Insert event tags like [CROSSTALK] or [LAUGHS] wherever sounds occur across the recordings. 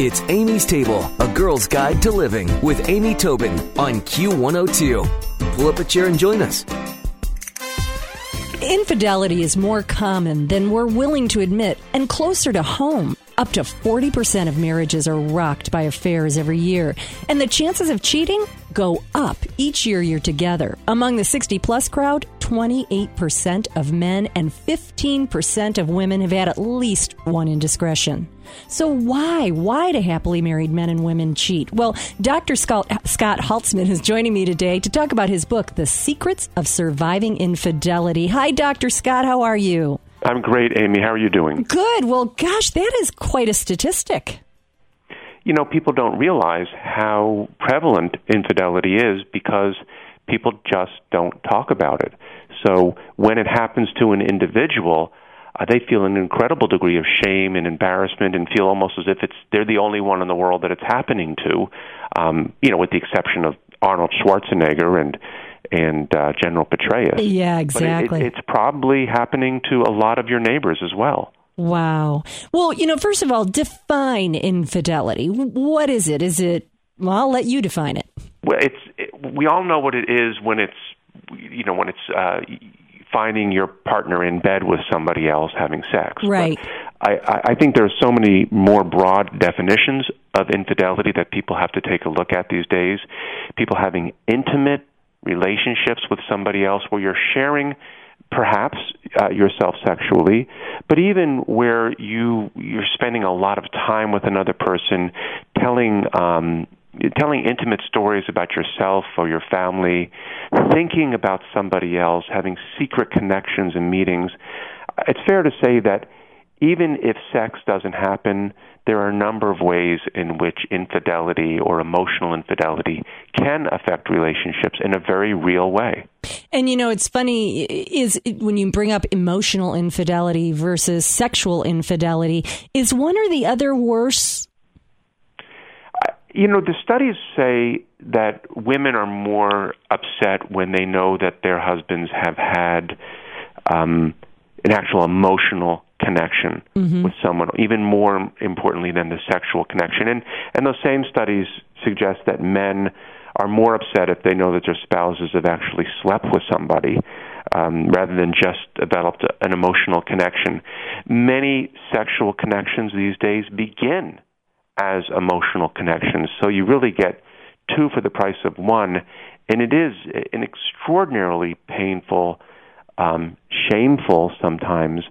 It's Amy's Table, a girl's guide to living with Amy Tobin on Q102. Pull up a chair and join us. Infidelity is more common than we're willing to admit and closer to home. Up to 40% of marriages are rocked by affairs every year, and the chances of cheating go up each year you're together. Among the 60 plus crowd, 28% of men and 15% of women have had at least one indiscretion. So why? Why do happily married men and women cheat? Well, Dr. Scott, Scott Haltzman is joining me today to talk about his book, The Secrets of Surviving Infidelity. Hi, Dr. Scott. How are you? I'm great, Amy. How are you doing? Good. Well, gosh, that is quite a statistic. You know, people don't realize how prevalent infidelity is because people just don't talk about it. So when it happens to an individual, uh, they feel an incredible degree of shame and embarrassment and feel almost as if it's they're the only one in the world that it's happening to. Um, you know, with the exception of Arnold Schwarzenegger and and uh, General Petraeus. Yeah, exactly. It, it, it's probably happening to a lot of your neighbors as well. Wow. Well, you know, first of all, define infidelity. What is it? Is it? Well, I'll let you define it. Well, it's. It, we all know what it is when it's, you know, when it's uh, finding your partner in bed with somebody else having sex. Right. I, I think there are so many more broad definitions of infidelity that people have to take a look at these days. People having intimate relationships with somebody else where you're sharing perhaps uh, yourself sexually, but even where you you're spending a lot of time with another person, telling um, telling intimate stories about yourself or your family, thinking about somebody else, having secret connections and meetings. It's fair to say that even if sex doesn't happen, there are a number of ways in which infidelity or emotional infidelity can affect relationships in a very real way. And you know, it's funny is when you bring up emotional infidelity versus sexual infidelity, is one or the other worse? You know, the studies say that women are more upset when they know that their husbands have had um, an actual emotional connection mm-hmm. with someone, even more importantly than the sexual connection. And and those same studies suggest that men are more upset if they know that their spouses have actually slept with somebody um, rather than just developed an emotional connection. Many sexual connections these days begin as emotional connections, so you really get two for the price of one, and it is an extraordinarily painful, um, shameful sometimes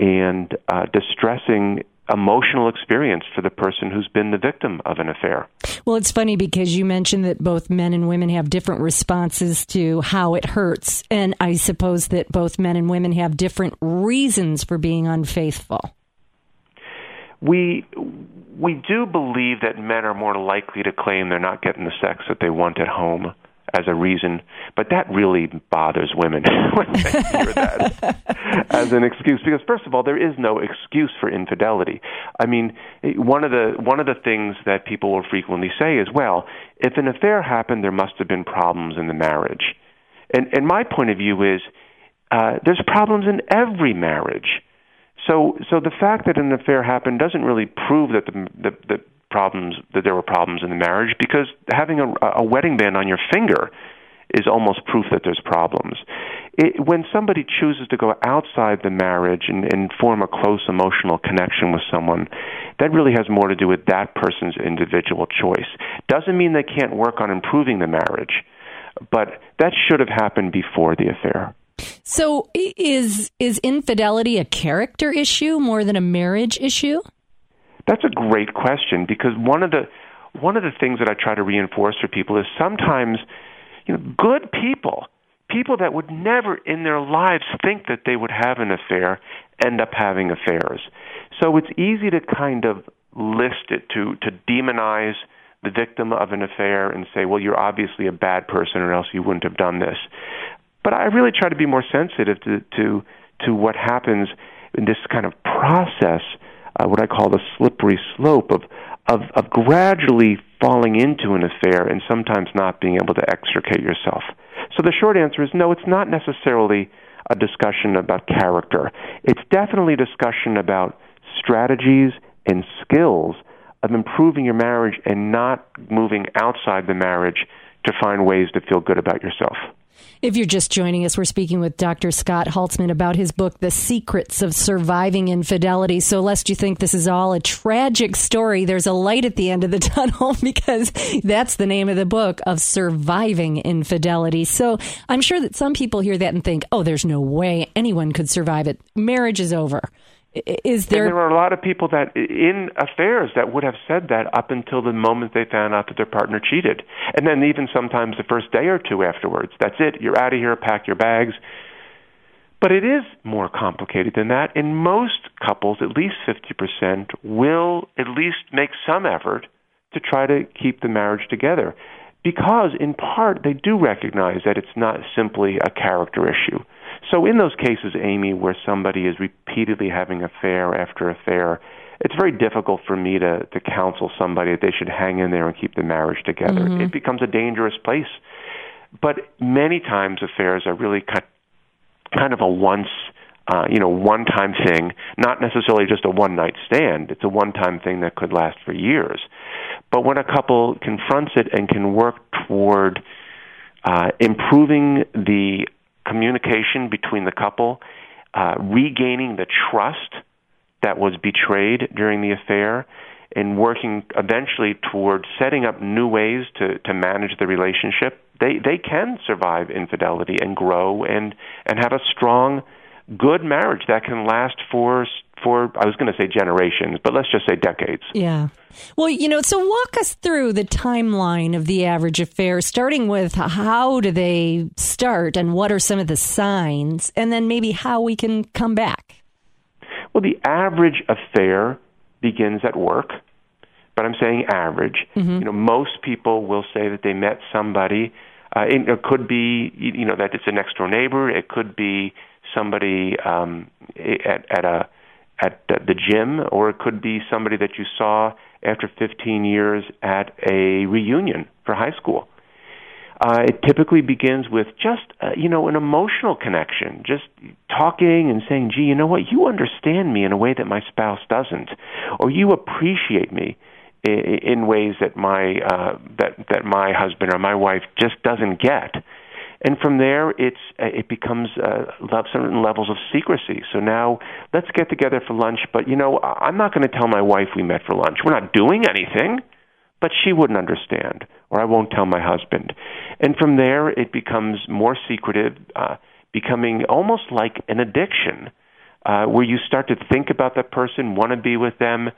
and uh, distressing emotional experience for the person who's been the victim of an affair. Well, it's funny because you mentioned that both men and women have different responses to how it hurts. And I suppose that both men and women have different reasons for being unfaithful. We we do believe that men are more likely to claim they're not getting the sex that they want at home as a reason, but that really bothers women [LAUGHS] when they hear that [LAUGHS] as an excuse. Because first of all, there is no excuse for infidelity. I mean, one of the one of the things that people will frequently say is, "Well, if an affair happened, there must have been problems in the marriage." And and my point of view is, uh, there's problems in every marriage. So so the fact that an affair happened doesn't really prove that the the, the problems that there were problems in the marriage because having a, a wedding band on your finger is almost proof that there's problems. It, when somebody chooses to go outside the marriage and, and form a close emotional connection with someone, that really has more to do with that person's individual choice. Doesn't mean they can't work on improving the marriage, but that should have happened before the affair. So is is infidelity a character issue more than a marriage issue? That's a great question because one of the one of the things that I try to reinforce for people is sometimes you know good people people that would never in their lives think that they would have an affair end up having affairs. So it's easy to kind of list it to to demonize the victim of an affair and say, well, you're obviously a bad person or else you wouldn't have done this. But I really try to be more sensitive to to to what happens in this kind of process uh, what I call the slippery slope of, of, of gradually falling into an affair and sometimes not being able to extricate yourself. So the short answer is no, it's not necessarily a discussion about character. It's definitely a discussion about strategies and skills of improving your marriage and not moving outside the marriage to find ways to feel good about yourself. If you're just joining us, we're speaking with Dr. Scott Haltzman about his book, The Secrets of Surviving Infidelity. So, lest you think this is all a tragic story, there's a light at the end of the [LAUGHS] tunnel because that's the name of the book of surviving infidelity. So, I'm sure that some people hear that and think, oh, there's no way anyone could survive it. Marriage is over. Is there? And there are a lot of people that in affairs that would have said that up until the moment they found out that their partner cheated, and then even sometimes the first day or two afterwards. That's it. You're out of here. Pack your bags. But it is more complicated than that. In most couples, at least 50% will at least make some effort to try to keep the marriage together. Because, in part, they do recognize that it's not simply a character issue so in those cases, Amy, where somebody is repeatedly having affair after affair, it's very difficult for me to, to counsel somebody that they should hang in there and keep the marriage together. Mm-hmm. It becomes a dangerous place. But many times affairs are really kind of a once, uh, you know, one-time thing, not necessarily just a one-night stand. It's a one-time thing that could last for years. But when a couple confronts it and can work toward uh, improving the communication between the couple, uh, regaining the trust that was betrayed during the affair, and working eventually toward setting up new ways to, to manage the relationship, they, they can survive infidelity and grow and, and have a strong, good marriage that can last for for I was going to say generations, but let's just say decades. Yeah. Well, you know, so walk us through the timeline of the average affair, starting with how do they start and what are some of the signs, and then maybe how we can come back. Well, the average affair begins at work, but I'm saying average. Mm-hmm. You know, most people will say that they met somebody. Uh, it could be, you know, that it's a next door neighbor. It could be somebody um, at, at a at the gym, or it could be somebody that you saw after 15 years at a reunion for high school. Uh, it typically begins with just uh, you know an emotional connection, just talking and saying, "Gee, you know what? You understand me in a way that my spouse doesn't, or you appreciate me in, in ways that my uh, that that my husband or my wife just doesn't get." And from there it's uh, it becomes uh, certain levels of secrecy. So now let's get together for lunch, but you know I'm not going to tell my wife we met for lunch. We're not doing anything, but she wouldn't understand, or I won't tell my husband. And from there it becomes more secretive, uh, becoming almost like an addiction. Uh, where you start to think about that person, want to be with them,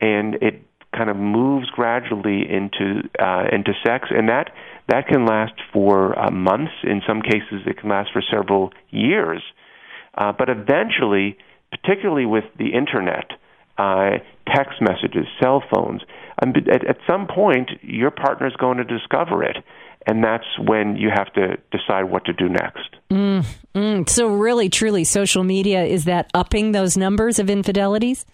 and it kind of moves gradually into uh, into sex, and that that can last for uh, months. In some cases, it can last for several years. Uh, but eventually, particularly with the internet, uh, text messages, cell phones, um, at, at some point, your partner is going to discover it. And that's when you have to decide what to do next. Mm, mm. So, really, truly, social media is that upping those numbers of infidelities?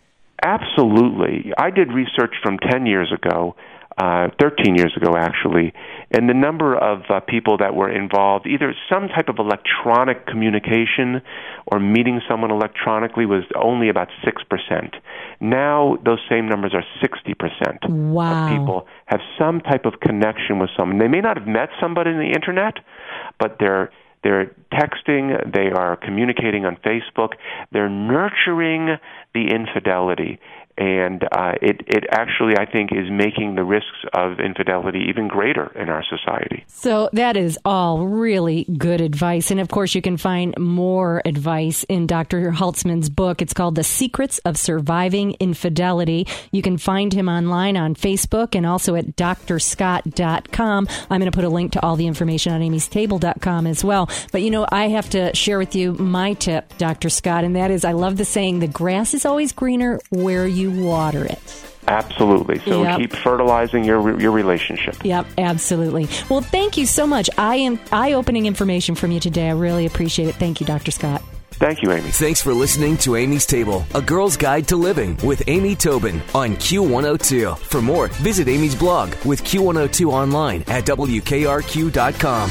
Absolutely. I did research from 10 years ago, uh, 13 years ago actually, and the number of uh, people that were involved, either some type of electronic communication or meeting someone electronically, was only about 6%. Now those same numbers are 60% wow. of people have some type of connection with someone. They may not have met somebody on the internet, but they're they're texting, they are communicating on Facebook, they're nurturing the infidelity and uh, it it actually I think is making the risks of infidelity even greater in our society. So that is all really good advice, and of course you can find more advice in Dr. Haltzman's book. It's called "The Secrets of Surviving Infidelity." You can find him online on Facebook and also at drscott.com. I'm going to put a link to all the information on amystable.com as well. But you know I have to share with you my tip, Dr. Scott, and that is I love the saying "The grass is always greener where you water it. Absolutely. So yep. keep fertilizing your your relationship. Yep, absolutely. Well, thank you so much. I am eye opening information from you today. I really appreciate it. Thank you, Dr. Scott. Thank you, Amy. Thanks for listening to Amy's Table, a girl's guide to living with Amy Tobin on Q102. For more, visit Amy's blog with Q102 online at WKRQ.com.